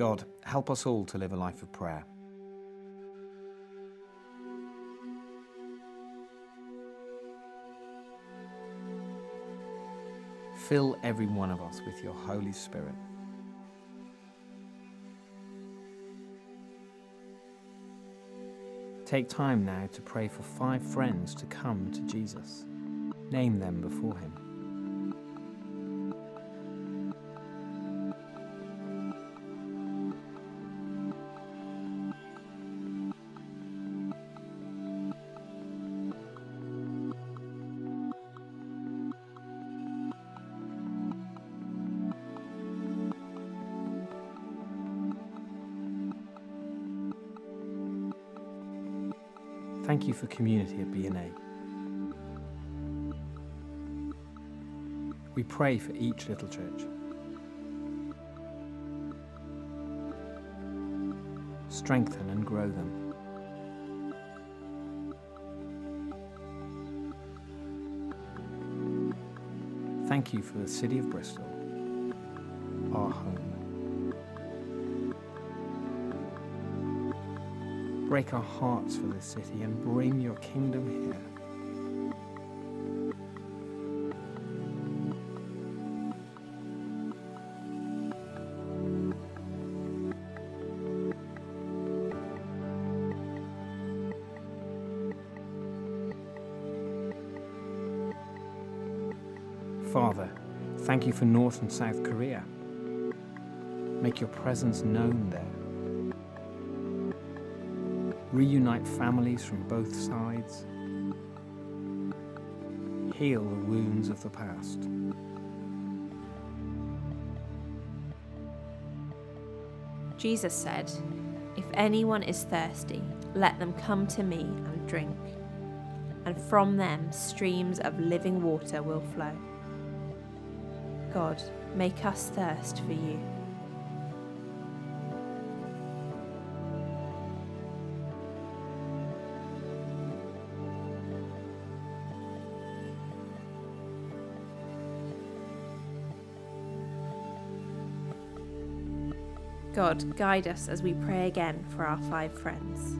God, help us all to live a life of prayer. Fill every one of us with your Holy Spirit. Take time now to pray for five friends to come to Jesus. Name them before Him. Thank you for community at B&A. We pray for each little church. Strengthen and grow them. Thank you for the city of Bristol, our home. Break our hearts for this city and bring your kingdom here. Father, thank you for North and South Korea. Make your presence known there. Reunite families from both sides. Heal the wounds of the past. Jesus said, If anyone is thirsty, let them come to me and drink, and from them streams of living water will flow. God, make us thirst for you. God, guide us as we pray again for our five friends.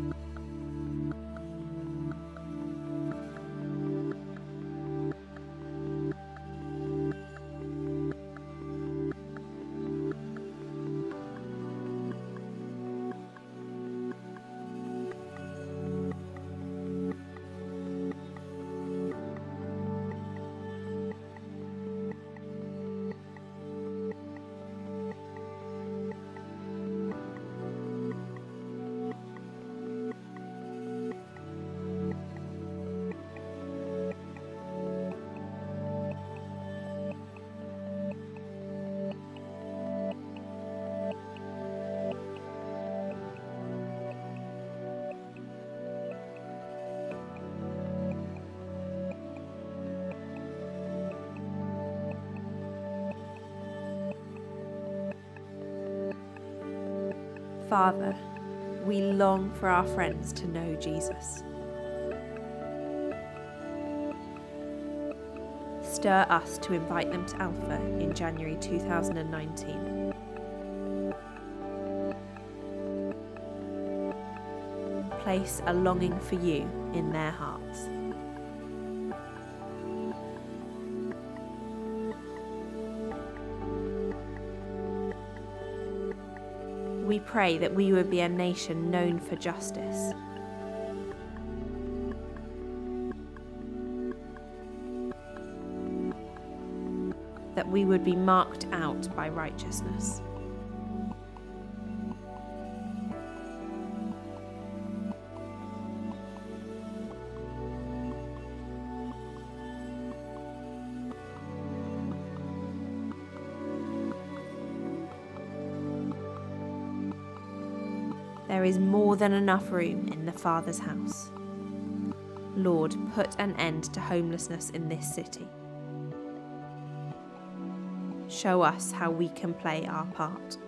Father, we long for our friends to know Jesus. Stir us to invite them to Alpha in January 2019. Place a longing for you in their hearts. We pray that we would be a nation known for justice. That we would be marked out by righteousness. There is more than enough room in the Father's house. Lord, put an end to homelessness in this city. Show us how we can play our part.